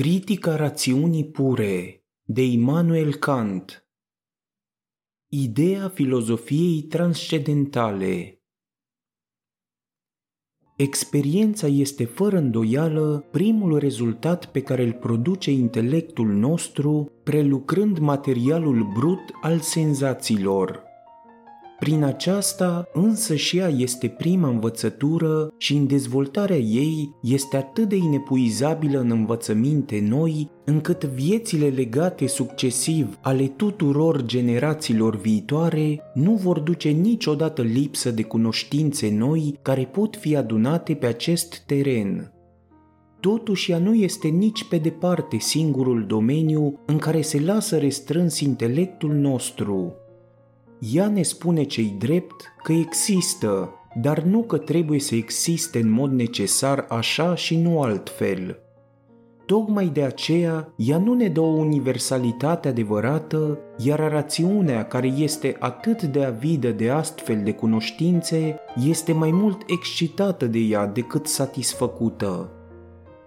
Critica rațiunii pure de Immanuel Kant Ideea filozofiei transcendentale. Experiența este fără îndoială primul rezultat pe care îl produce intelectul nostru prelucrând materialul brut al senzațiilor – prin aceasta însă și ea este prima învățătură și în dezvoltarea ei este atât de inepuizabilă în învățăminte noi, încât viețile legate succesiv ale tuturor generațiilor viitoare nu vor duce niciodată lipsă de cunoștințe noi care pot fi adunate pe acest teren. Totuși ea nu este nici pe departe singurul domeniu în care se lasă restrâns intelectul nostru, ea ne spune cei drept că există, dar nu că trebuie să existe în mod necesar așa și nu altfel. Tocmai de aceea, ea nu ne dă o universalitate adevărată, iar rațiunea care este atât de avidă de astfel de cunoștințe este mai mult excitată de ea decât satisfăcută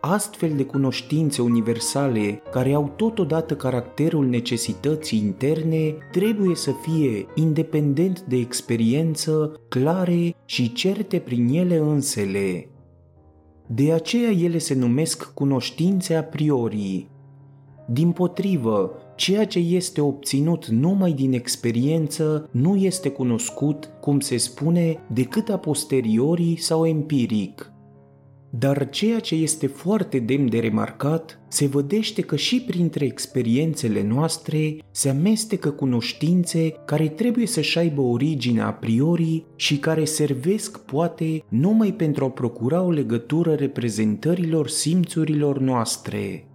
astfel de cunoștințe universale care au totodată caracterul necesității interne trebuie să fie, independent de experiență, clare și certe prin ele însele. De aceea ele se numesc cunoștințe a priori. Din potrivă, ceea ce este obținut numai din experiență nu este cunoscut, cum se spune, decât a posteriori sau empiric – dar ceea ce este foarte demn de remarcat, se vădește că și printre experiențele noastre se amestecă cunoștințe care trebuie să-și aibă origine a priori și care servesc poate numai pentru a procura o legătură reprezentărilor simțurilor noastre.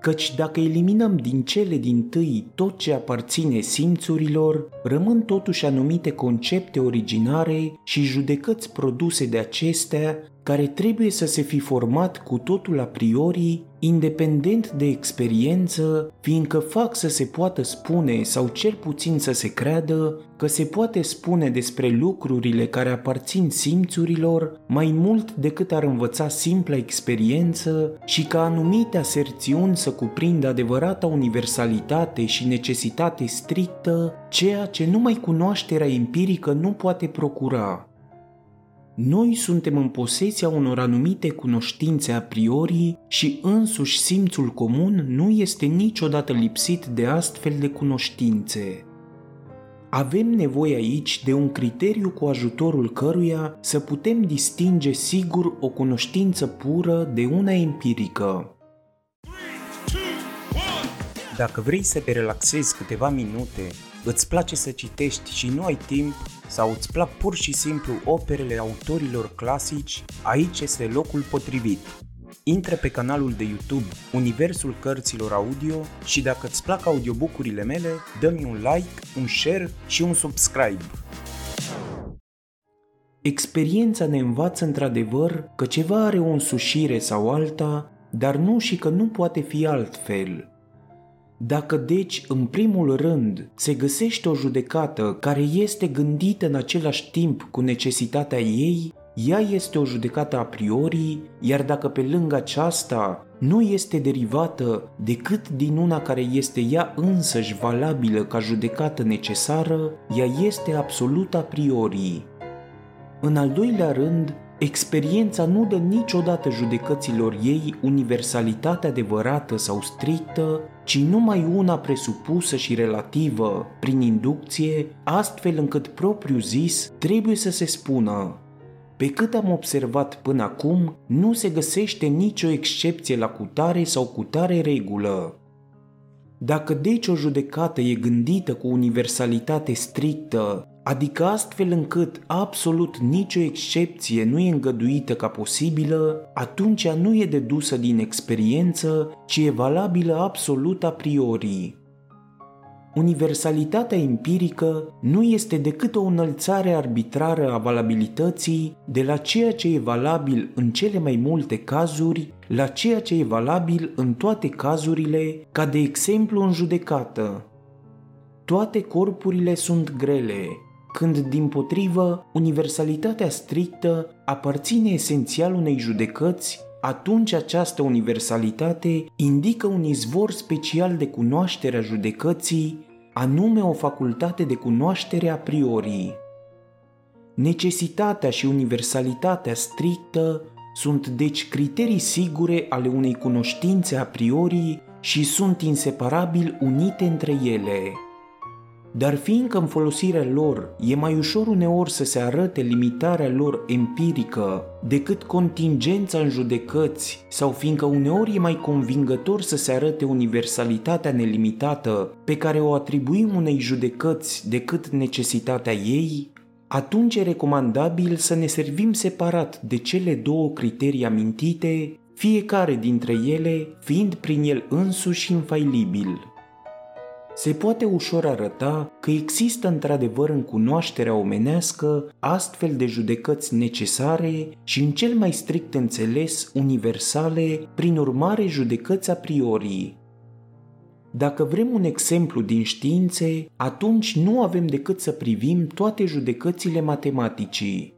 Căci dacă eliminăm din cele din tâi tot ce aparține simțurilor, rămân totuși anumite concepte originare și judecăți produse de acestea care trebuie să se fi format cu totul a priori, independent de experiență, fiindcă fac să se poată spune sau cel puțin să se creadă că se poate spune despre lucrurile care aparțin simțurilor mai mult decât ar învăța simpla experiență și că anumite aserțiuni să cuprindă adevărata universalitate și necesitate strictă, ceea ce numai cunoașterea empirică nu poate procura. Noi suntem în posesia unor anumite cunoștințe a priori și însuși simțul comun nu este niciodată lipsit de astfel de cunoștințe. Avem nevoie aici de un criteriu cu ajutorul căruia să putem distinge sigur o cunoștință pură de una empirică. Dacă vrei să te relaxezi câteva minute, îți place să citești și nu ai timp, sau îți plac pur și simplu operele autorilor clasici, aici este locul potrivit. Intră pe canalul de YouTube Universul Cărților Audio și dacă îți plac audiobucurile mele, dă-mi un like, un share și un subscribe. Experiența ne învață într-adevăr că ceva are o însușire sau alta, dar nu și că nu poate fi altfel – dacă deci, în primul rând, se găsește o judecată care este gândită în același timp cu necesitatea ei, ea este o judecată a priori, iar dacă pe lângă aceasta nu este derivată decât din una care este ea însăși valabilă ca judecată necesară, ea este absolut a priori. În al doilea rând, Experiența nu dă niciodată judecăților ei universalitate adevărată sau strictă, ci numai una presupusă și relativă, prin inducție, astfel încât propriu zis trebuie să se spună pe cât am observat până acum, nu se găsește nicio excepție la cutare sau cutare regulă. Dacă deci o judecată e gândită cu universalitate strictă, adică astfel încât absolut nicio excepție nu e îngăduită ca posibilă, atunci ea nu e dedusă din experiență, ci e valabilă absolut a priori. Universalitatea empirică nu este decât o înălțare arbitrară a valabilității de la ceea ce e valabil în cele mai multe cazuri la ceea ce e valabil în toate cazurile, ca de exemplu în judecată. Toate corpurile sunt grele, când din potrivă universalitatea strictă aparține esențial unei judecăți atunci această universalitate indică un izvor special de cunoaștere a judecății, anume o facultate de cunoaștere a priori. Necesitatea și universalitatea strictă sunt deci criterii sigure ale unei cunoștințe a priori și sunt inseparabil unite între ele. Dar fiindcă în folosirea lor e mai ușor uneori să se arate limitarea lor empirică decât contingența în judecăți sau fiindcă uneori e mai convingător să se arate universalitatea nelimitată pe care o atribuim unei judecăți decât necesitatea ei, atunci e recomandabil să ne servim separat de cele două criterii amintite, fiecare dintre ele fiind prin el însuși infailibil. Se poate ușor arăta că există într-adevăr în cunoașterea omenească astfel de judecăți necesare și în cel mai strict înțeles universale, prin urmare judecăți a priori, dacă vrem un exemplu din științe, atunci nu avem decât să privim toate judecățile matematicii.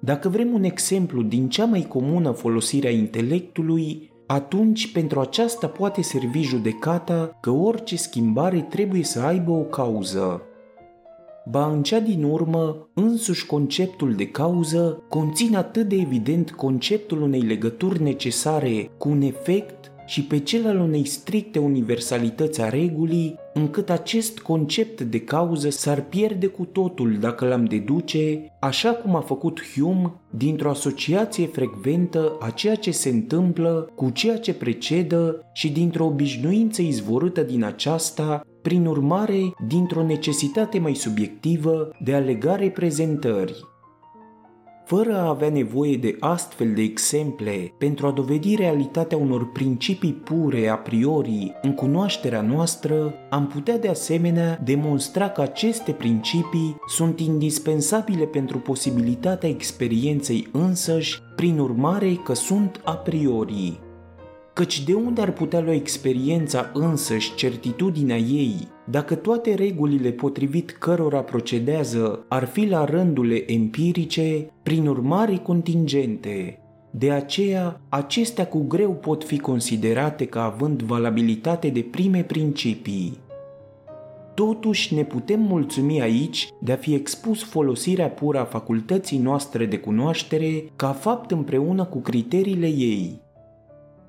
Dacă vrem un exemplu din cea mai comună folosire a intelectului, atunci pentru aceasta poate servi judecata că orice schimbare trebuie să aibă o cauză. Ba în cea din urmă, însuși conceptul de cauză conține atât de evident conceptul unei legături necesare cu un efect și pe cel al unei stricte universalități a regulii, încât acest concept de cauză s-ar pierde cu totul dacă l-am deduce, așa cum a făcut Hume, dintr-o asociație frecventă a ceea ce se întâmplă cu ceea ce precedă și dintr-o obișnuință izvorâtă din aceasta, prin urmare, dintr-o necesitate mai subiectivă de a lega reprezentări fără a avea nevoie de astfel de exemple pentru a dovedi realitatea unor principii pure a priori în cunoașterea noastră, am putea de asemenea demonstra că aceste principii sunt indispensabile pentru posibilitatea experienței însăși, prin urmare că sunt a priori. Căci de unde ar putea lua experiența însăși certitudinea ei, dacă toate regulile potrivit cărora procedează ar fi la rândule empirice, prin urmare contingente, de aceea, acestea cu greu pot fi considerate ca având valabilitate de prime principii. Totuși ne putem mulțumi aici de a fi expus folosirea pură a facultății noastre de cunoaștere ca fapt împreună cu criteriile ei,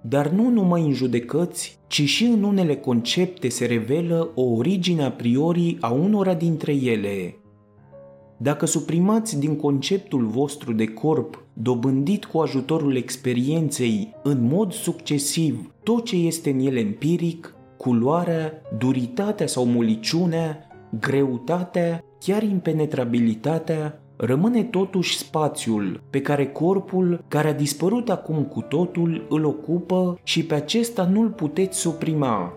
dar nu numai în judecăți, ci și în unele concepte se revelă o origine a priori a unora dintre ele. Dacă suprimați din conceptul vostru de corp, dobândit cu ajutorul experienței, în mod succesiv, tot ce este în el empiric, culoarea, duritatea sau moliciunea, greutatea, chiar impenetrabilitatea, Rămâne totuși spațiul pe care corpul, care a dispărut acum cu totul, îl ocupă și pe acesta nu-l puteți suprima.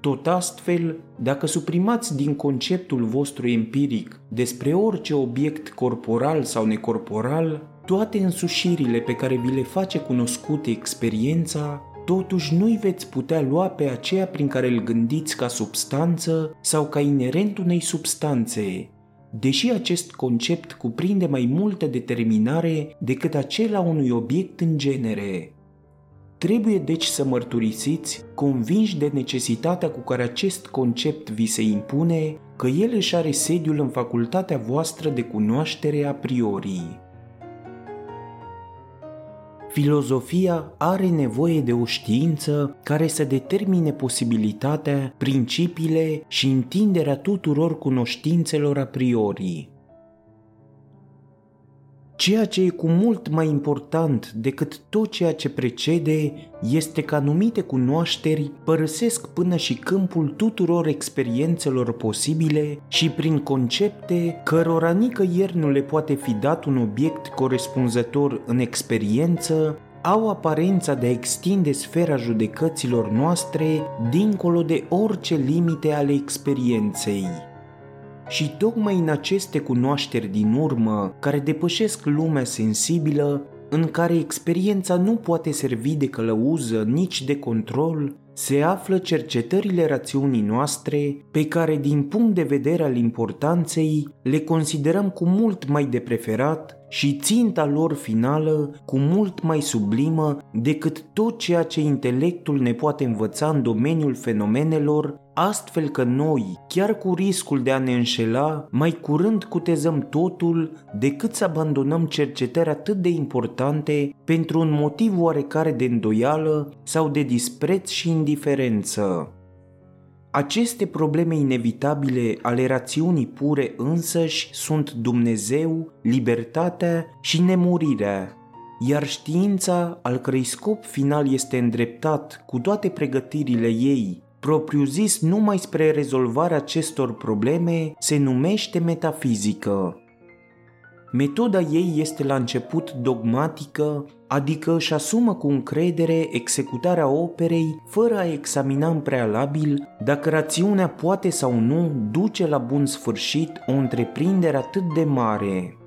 Tot astfel, dacă suprimați din conceptul vostru empiric despre orice obiect corporal sau necorporal, toate însușirile pe care vi le face cunoscute experiența, totuși nu-i veți putea lua pe aceea prin care îl gândiți ca substanță sau ca inerent unei substanțe, deși acest concept cuprinde mai multă determinare decât acela unui obiect în genere. Trebuie deci să mărturisiți, convinși de necesitatea cu care acest concept vi se impune, că el își are sediul în facultatea voastră de cunoaștere a priori. Filozofia are nevoie de o știință care să determine posibilitatea, principiile și întinderea tuturor cunoștințelor a priori. Ceea ce e cu mult mai important decât tot ceea ce precede este că anumite cunoașteri părăsesc până și câmpul tuturor experiențelor posibile și prin concepte cărora nicăieri nu le poate fi dat un obiect corespunzător în experiență, au aparența de a extinde sfera judecăților noastre dincolo de orice limite ale experienței. Și tocmai în aceste cunoașteri din urmă, care depășesc lumea sensibilă, în care experiența nu poate servi de călăuză nici de control, se află cercetările rațiunii noastre, pe care din punct de vedere al importanței le considerăm cu mult mai de preferat și ținta lor finală cu mult mai sublimă decât tot ceea ce intelectul ne poate învăța în domeniul fenomenelor, astfel că noi, chiar cu riscul de a ne înșela, mai curând cutezăm totul decât să abandonăm cercetări atât de importante pentru un motiv oarecare de îndoială sau de dispreț și indiferență. Aceste probleme inevitabile ale rațiunii pure însăși sunt Dumnezeu, libertatea și nemurirea, iar știința, al cărei scop final este îndreptat cu toate pregătirile ei, propriu-zis numai spre rezolvarea acestor probleme, se numește metafizică. Metoda ei este la început dogmatică, adică își asumă cu încredere executarea operei fără a examina în prealabil dacă rațiunea poate sau nu duce la bun sfârșit o întreprindere atât de mare.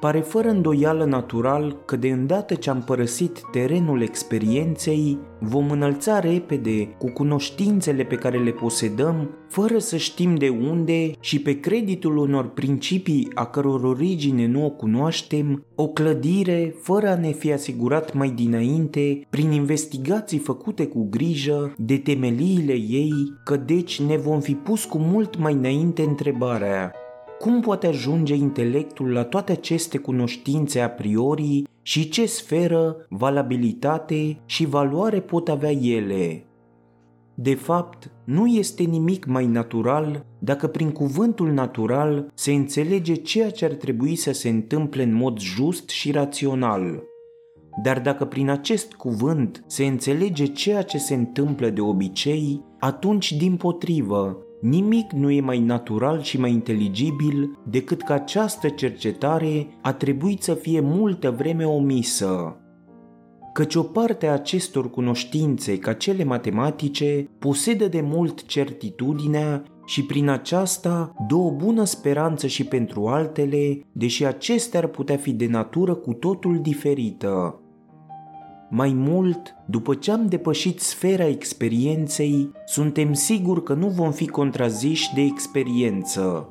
Pare fără îndoială natural că de îndată ce am părăsit terenul experienței, vom înălța repede cu cunoștințele pe care le posedăm, fără să știm de unde și pe creditul unor principii a căror origine nu o cunoaștem, o clădire fără a ne fi asigurat mai dinainte, prin investigații făcute cu grijă, de temeliile ei, că deci ne vom fi pus cu mult mai înainte întrebarea cum poate ajunge intelectul la toate aceste cunoștințe a priori și ce sferă, valabilitate și valoare pot avea ele? De fapt, nu este nimic mai natural dacă prin cuvântul natural se înțelege ceea ce ar trebui să se întâmple în mod just și rațional. Dar dacă prin acest cuvânt se înțelege ceea ce se întâmplă de obicei, atunci, din potrivă, Nimic nu e mai natural și mai inteligibil decât că această cercetare a trebuit să fie multă vreme omisă. Căci o parte a acestor cunoștințe, ca cele matematice, posedă de mult certitudinea și prin aceasta dă o bună speranță și pentru altele, deși acestea ar putea fi de natură cu totul diferită. Mai mult, după ce am depășit sfera experienței, suntem siguri că nu vom fi contraziși de experiență.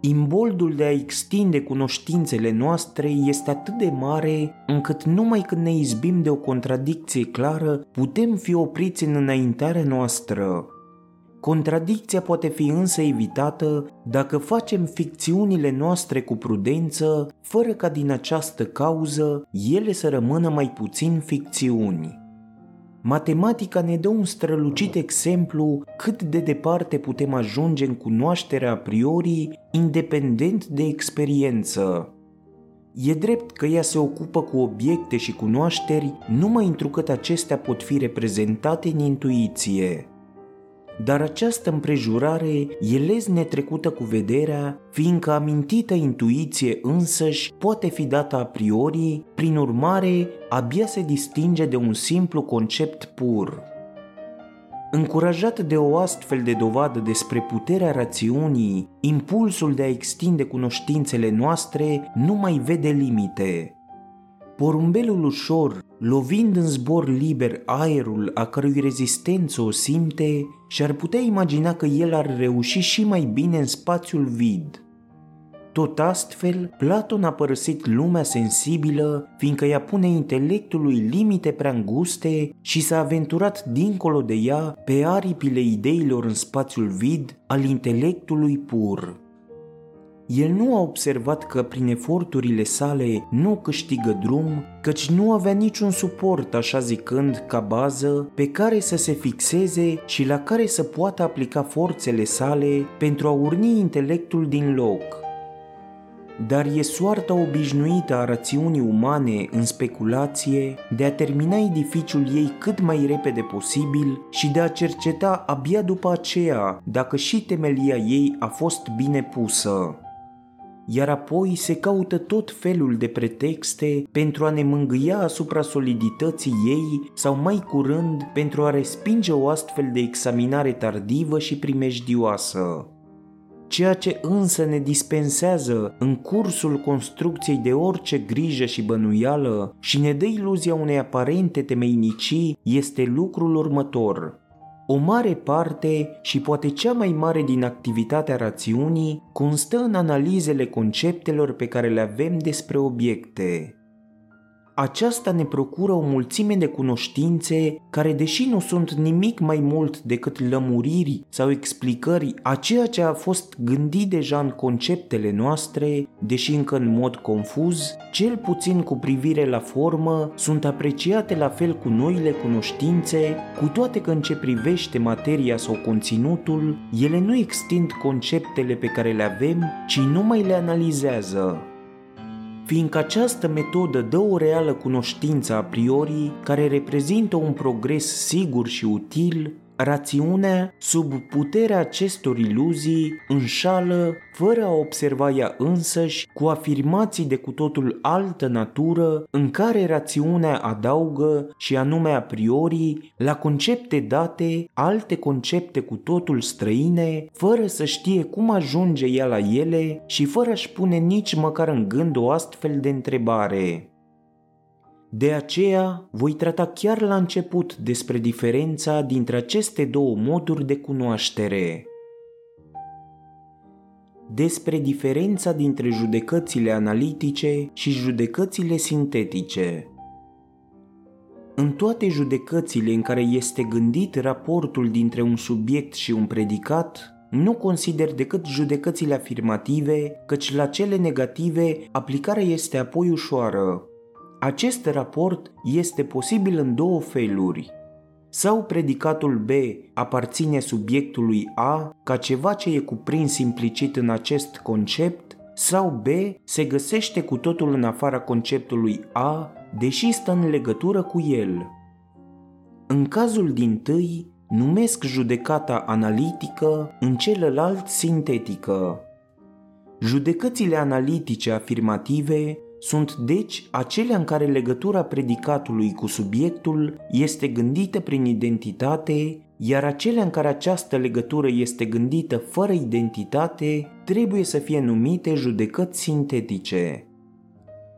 Imboldul de a extinde cunoștințele noastre este atât de mare încât numai când ne izbim de o contradicție clară putem fi opriți în înaintarea noastră. Contradicția poate fi însă evitată dacă facem ficțiunile noastre cu prudență, fără ca din această cauză ele să rămână mai puțin ficțiuni. Matematica ne dă un strălucit exemplu cât de departe putem ajunge în cunoașterea a priori, independent de experiență. E drept că ea se ocupă cu obiecte și cunoașteri numai întrucât acestea pot fi reprezentate în intuiție dar această împrejurare e lez netrecută cu vederea, fiindcă amintită intuiție însăși poate fi dată a priori, prin urmare abia se distinge de un simplu concept pur. Încurajat de o astfel de dovadă despre puterea rațiunii, impulsul de a extinde cunoștințele noastre nu mai vede limite. Porumbelul ușor, lovind în zbor liber aerul a cărui rezistență o simte, și-ar putea imagina că el ar reuși și mai bine în spațiul vid. Tot astfel, Platon a părăsit lumea sensibilă, fiindcă ea pune intelectului limite prea înguste și s-a aventurat dincolo de ea pe aripile ideilor în spațiul vid al intelectului pur. El nu a observat că prin eforturile sale nu câștigă drum, căci nu avea niciun suport, așa zicând, ca bază pe care să se fixeze și la care să poată aplica forțele sale pentru a urni intelectul din loc. Dar e soarta obișnuită a rațiunii umane în speculație de a termina edificiul ei cât mai repede posibil și de a cerceta abia după aceea dacă și temelia ei a fost bine pusă iar apoi se caută tot felul de pretexte pentru a ne mângâia asupra solidității ei sau mai curând pentru a respinge o astfel de examinare tardivă și primejdioasă. ceea ce însă ne dispensează în cursul construcției de orice grijă și bănuială și ne dă iluzia unei aparente temeinicii este lucrul următor. O mare parte și poate cea mai mare din activitatea rațiunii constă în analizele conceptelor pe care le avem despre obiecte aceasta ne procură o mulțime de cunoștințe care, deși nu sunt nimic mai mult decât lămuriri sau explicări a ceea ce a fost gândit deja în conceptele noastre, deși încă în mod confuz, cel puțin cu privire la formă, sunt apreciate la fel cu noile cunoștințe, cu toate că în ce privește materia sau conținutul, ele nu extind conceptele pe care le avem, ci numai le analizează fiindcă această metodă dă o reală cunoștință a priori care reprezintă un progres sigur și util Rațiunea, sub puterea acestor iluzii, înșală, fără a observa ea însăși, cu afirmații de cu totul altă natură, în care rațiunea adaugă, și anume a priori, la concepte date, alte concepte cu totul străine, fără să știe cum ajunge ea la ele și fără a-și pune nici măcar în gând o astfel de întrebare. De aceea, voi trata chiar la început despre diferența dintre aceste două moduri de cunoaștere. Despre diferența dintre judecățile analitice și judecățile sintetice. În toate judecățile în care este gândit raportul dintre un subiect și un predicat, nu consider decât judecățile afirmative, căci la cele negative aplicarea este apoi ușoară, acest raport este posibil în două feluri. Sau predicatul B aparține subiectului A ca ceva ce e cuprins implicit în acest concept, sau B se găsește cu totul în afara conceptului A, deși stă în legătură cu el. În cazul din tâi, numesc judecata analitică, în celălalt sintetică. Judecățile analitice afirmative sunt deci acelea în care legătura predicatului cu subiectul este gândită prin identitate, iar acelea în care această legătură este gândită fără identitate trebuie să fie numite judecăți sintetice.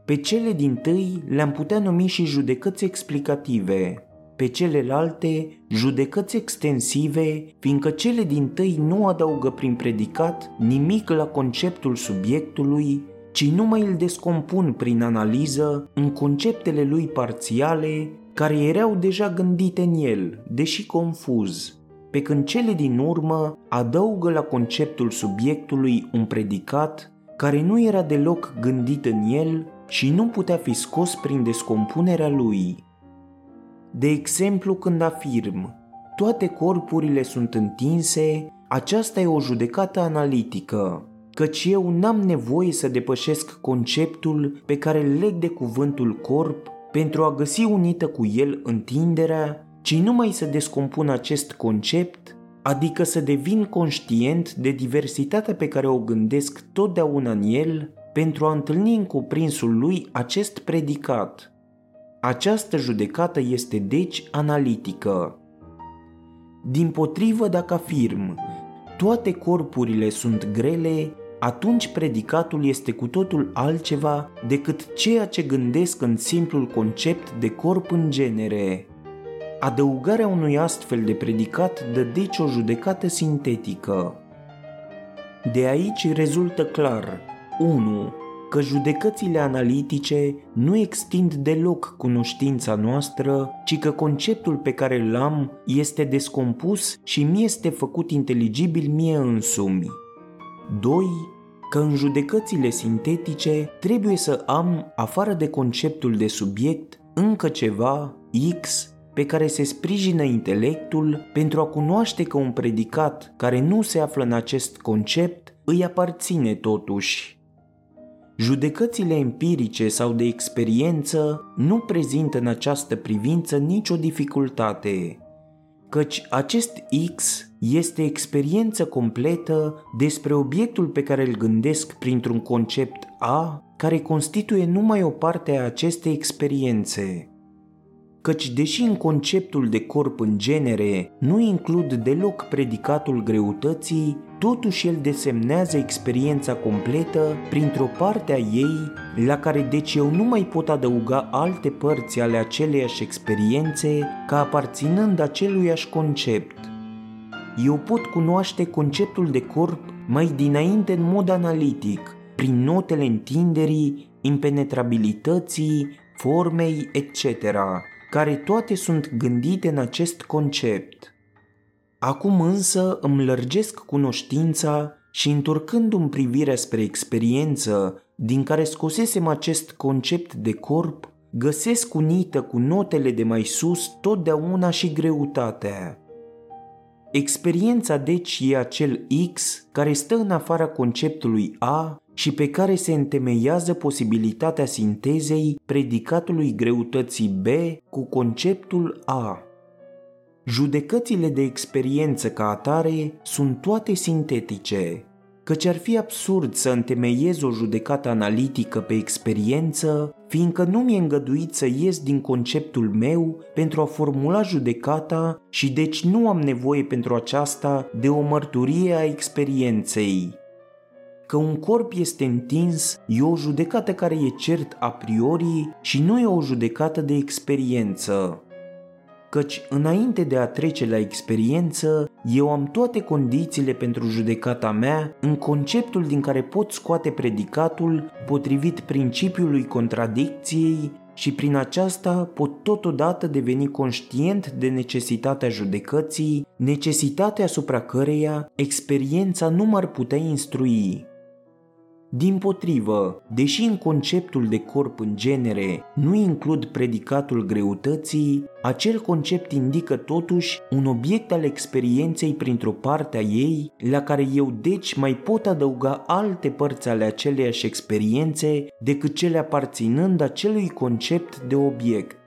Pe cele din tâi le-am putea numi și judecăți explicative, pe celelalte judecăți extensive, fiindcă cele din tâi nu adaugă prin predicat nimic la conceptul subiectului, ci numai îl descompun prin analiză în conceptele lui parțiale care erau deja gândite în el, deși confuz, pe când cele din urmă adaugă la conceptul subiectului un predicat care nu era deloc gândit în el și nu putea fi scos prin descompunerea lui. De exemplu, când afirm, toate corpurile sunt întinse, aceasta e o judecată analitică, căci eu n-am nevoie să depășesc conceptul pe care îl leg de cuvântul corp pentru a găsi unită cu el întinderea, ci numai să descompun acest concept, adică să devin conștient de diversitatea pe care o gândesc totdeauna în el pentru a întâlni în cuprinsul lui acest predicat. Această judecată este deci analitică. Din potrivă, dacă afirm, toate corpurile sunt grele, atunci predicatul este cu totul altceva decât ceea ce gândesc în simplul concept de corp în genere. Adăugarea unui astfel de predicat dă deci o judecată sintetică. De aici rezultă clar 1. Că judecățile analitice nu extind deloc cunoștința noastră, ci că conceptul pe care îl am este descompus și mi este făcut inteligibil mie însumi. 2 că în judecățile sintetice trebuie să am, afară de conceptul de subiect, încă ceva, X, pe care se sprijină intelectul pentru a cunoaște că un predicat care nu se află în acest concept îi aparține totuși. Judecățile empirice sau de experiență nu prezintă în această privință nicio dificultate, căci acest X este experiență completă despre obiectul pe care îl gândesc printr-un concept A, care constituie numai o parte a acestei experiențe. Căci deși în conceptul de corp în genere nu includ deloc predicatul greutății, totuși el desemnează experiența completă printr-o parte a ei la care deci eu nu mai pot adăuga alte părți ale aceleiași experiențe ca aparținând aceluiași concept. Eu pot cunoaște conceptul de corp mai dinainte în mod analitic, prin notele întinderii, impenetrabilității, formei, etc., care toate sunt gândite în acest concept. Acum însă îmi lărgesc cunoștința și întorcându-mi privirea spre experiență din care scosesem acest concept de corp, găsesc unită cu notele de mai sus totdeauna și greutatea. Experiența deci e acel X care stă în afara conceptului A și pe care se întemeiază posibilitatea sintezei predicatului greutății B cu conceptul A. Judecățile de experiență ca atare sunt toate sintetice, căci ar fi absurd să întemeiez o judecată analitică pe experiență, fiindcă nu mi-e îngăduit să ies din conceptul meu pentru a formula judecata și deci nu am nevoie pentru aceasta de o mărturie a experienței. Că un corp este întins e o judecată care e cert a priori și nu e o judecată de experiență căci înainte de a trece la experiență, eu am toate condițiile pentru judecata mea în conceptul din care pot scoate predicatul potrivit principiului contradicției și prin aceasta pot totodată deveni conștient de necesitatea judecății, necesitatea asupra căreia experiența nu m-ar putea instrui. Din potrivă, deși în conceptul de corp în genere nu includ predicatul greutății, acel concept indică totuși un obiect al experienței printr-o parte a ei, la care eu deci mai pot adăuga alte părți ale aceleiași experiențe decât cele aparținând acelui concept de obiect.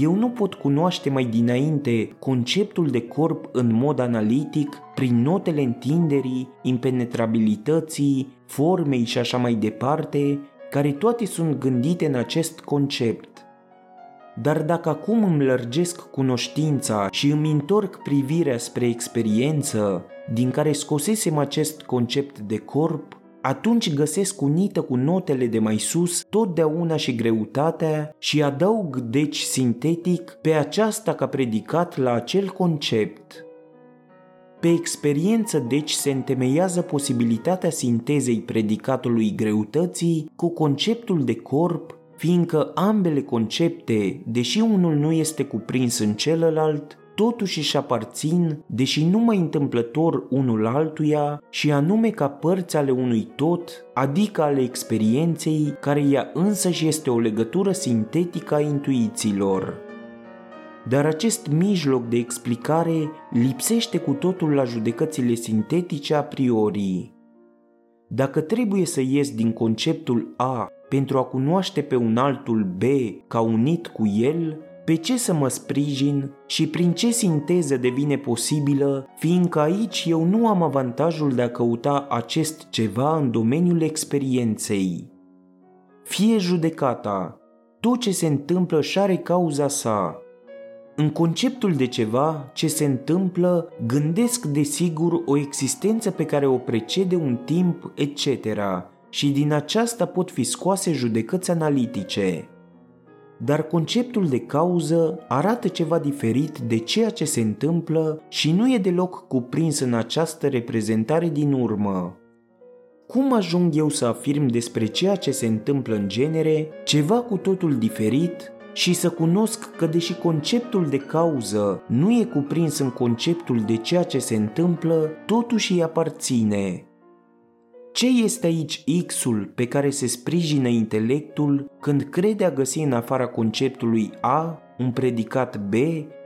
Eu nu pot cunoaște mai dinainte conceptul de corp în mod analitic prin notele întinderii, impenetrabilității, formei și așa mai departe, care toate sunt gândite în acest concept. Dar dacă acum îmi lărgesc cunoștința și îmi întorc privirea spre experiență, din care scosesem acest concept de corp, atunci găsesc unită cu notele de mai sus totdeauna și greutatea și adaug deci sintetic pe aceasta ca predicat la acel concept. Pe experiență deci se întemeiază posibilitatea sintezei predicatului greutății cu conceptul de corp, fiindcă ambele concepte, deși unul nu este cuprins în celălalt, totuși își aparțin, deși numai întâmplător unul altuia, și anume ca părți ale unui tot, adică ale experienței, care ea însăși este o legătură sintetică a intuițiilor. Dar acest mijloc de explicare lipsește cu totul la judecățile sintetice a priori. Dacă trebuie să ies din conceptul A pentru a cunoaște pe un altul B ca unit cu el, pe ce să mă sprijin și prin ce sinteză devine posibilă, fiindcă aici eu nu am avantajul de a căuta acest ceva în domeniul experienței. Fie judecata, tot ce se întâmplă și are cauza sa. În conceptul de ceva ce se întâmplă, gândesc desigur o existență pe care o precede un timp, etc. Și din aceasta pot fi scoase judecăți analitice dar conceptul de cauză arată ceva diferit de ceea ce se întâmplă și nu e deloc cuprins în această reprezentare din urmă. Cum ajung eu să afirm despre ceea ce se întâmplă în genere ceva cu totul diferit și să cunosc că deși conceptul de cauză nu e cuprins în conceptul de ceea ce se întâmplă, totuși îi aparține. Ce este aici X-ul pe care se sprijină intelectul când crede a găsi în afara conceptului A un predicat B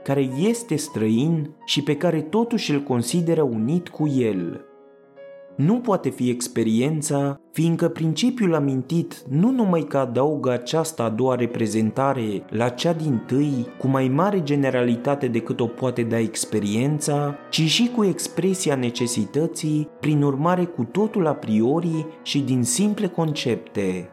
care este străin și pe care totuși îl consideră unit cu el? Nu poate fi experiența, fiindcă principiul amintit nu numai că adaugă această a doua reprezentare la cea din tâi cu mai mare generalitate decât o poate da experiența, ci și cu expresia necesității, prin urmare cu totul a priori și din simple concepte.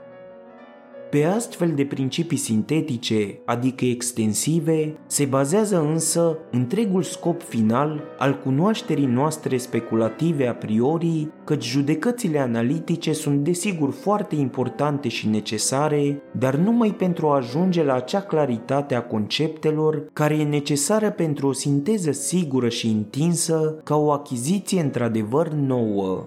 Pe astfel de principii sintetice, adică extensive, se bazează însă întregul scop final al cunoașterii noastre speculative a priori, căci judecățile analitice sunt desigur foarte importante și necesare, dar numai pentru a ajunge la acea claritate a conceptelor care e necesară pentru o sinteză sigură și întinsă ca o achiziție într-adevăr nouă.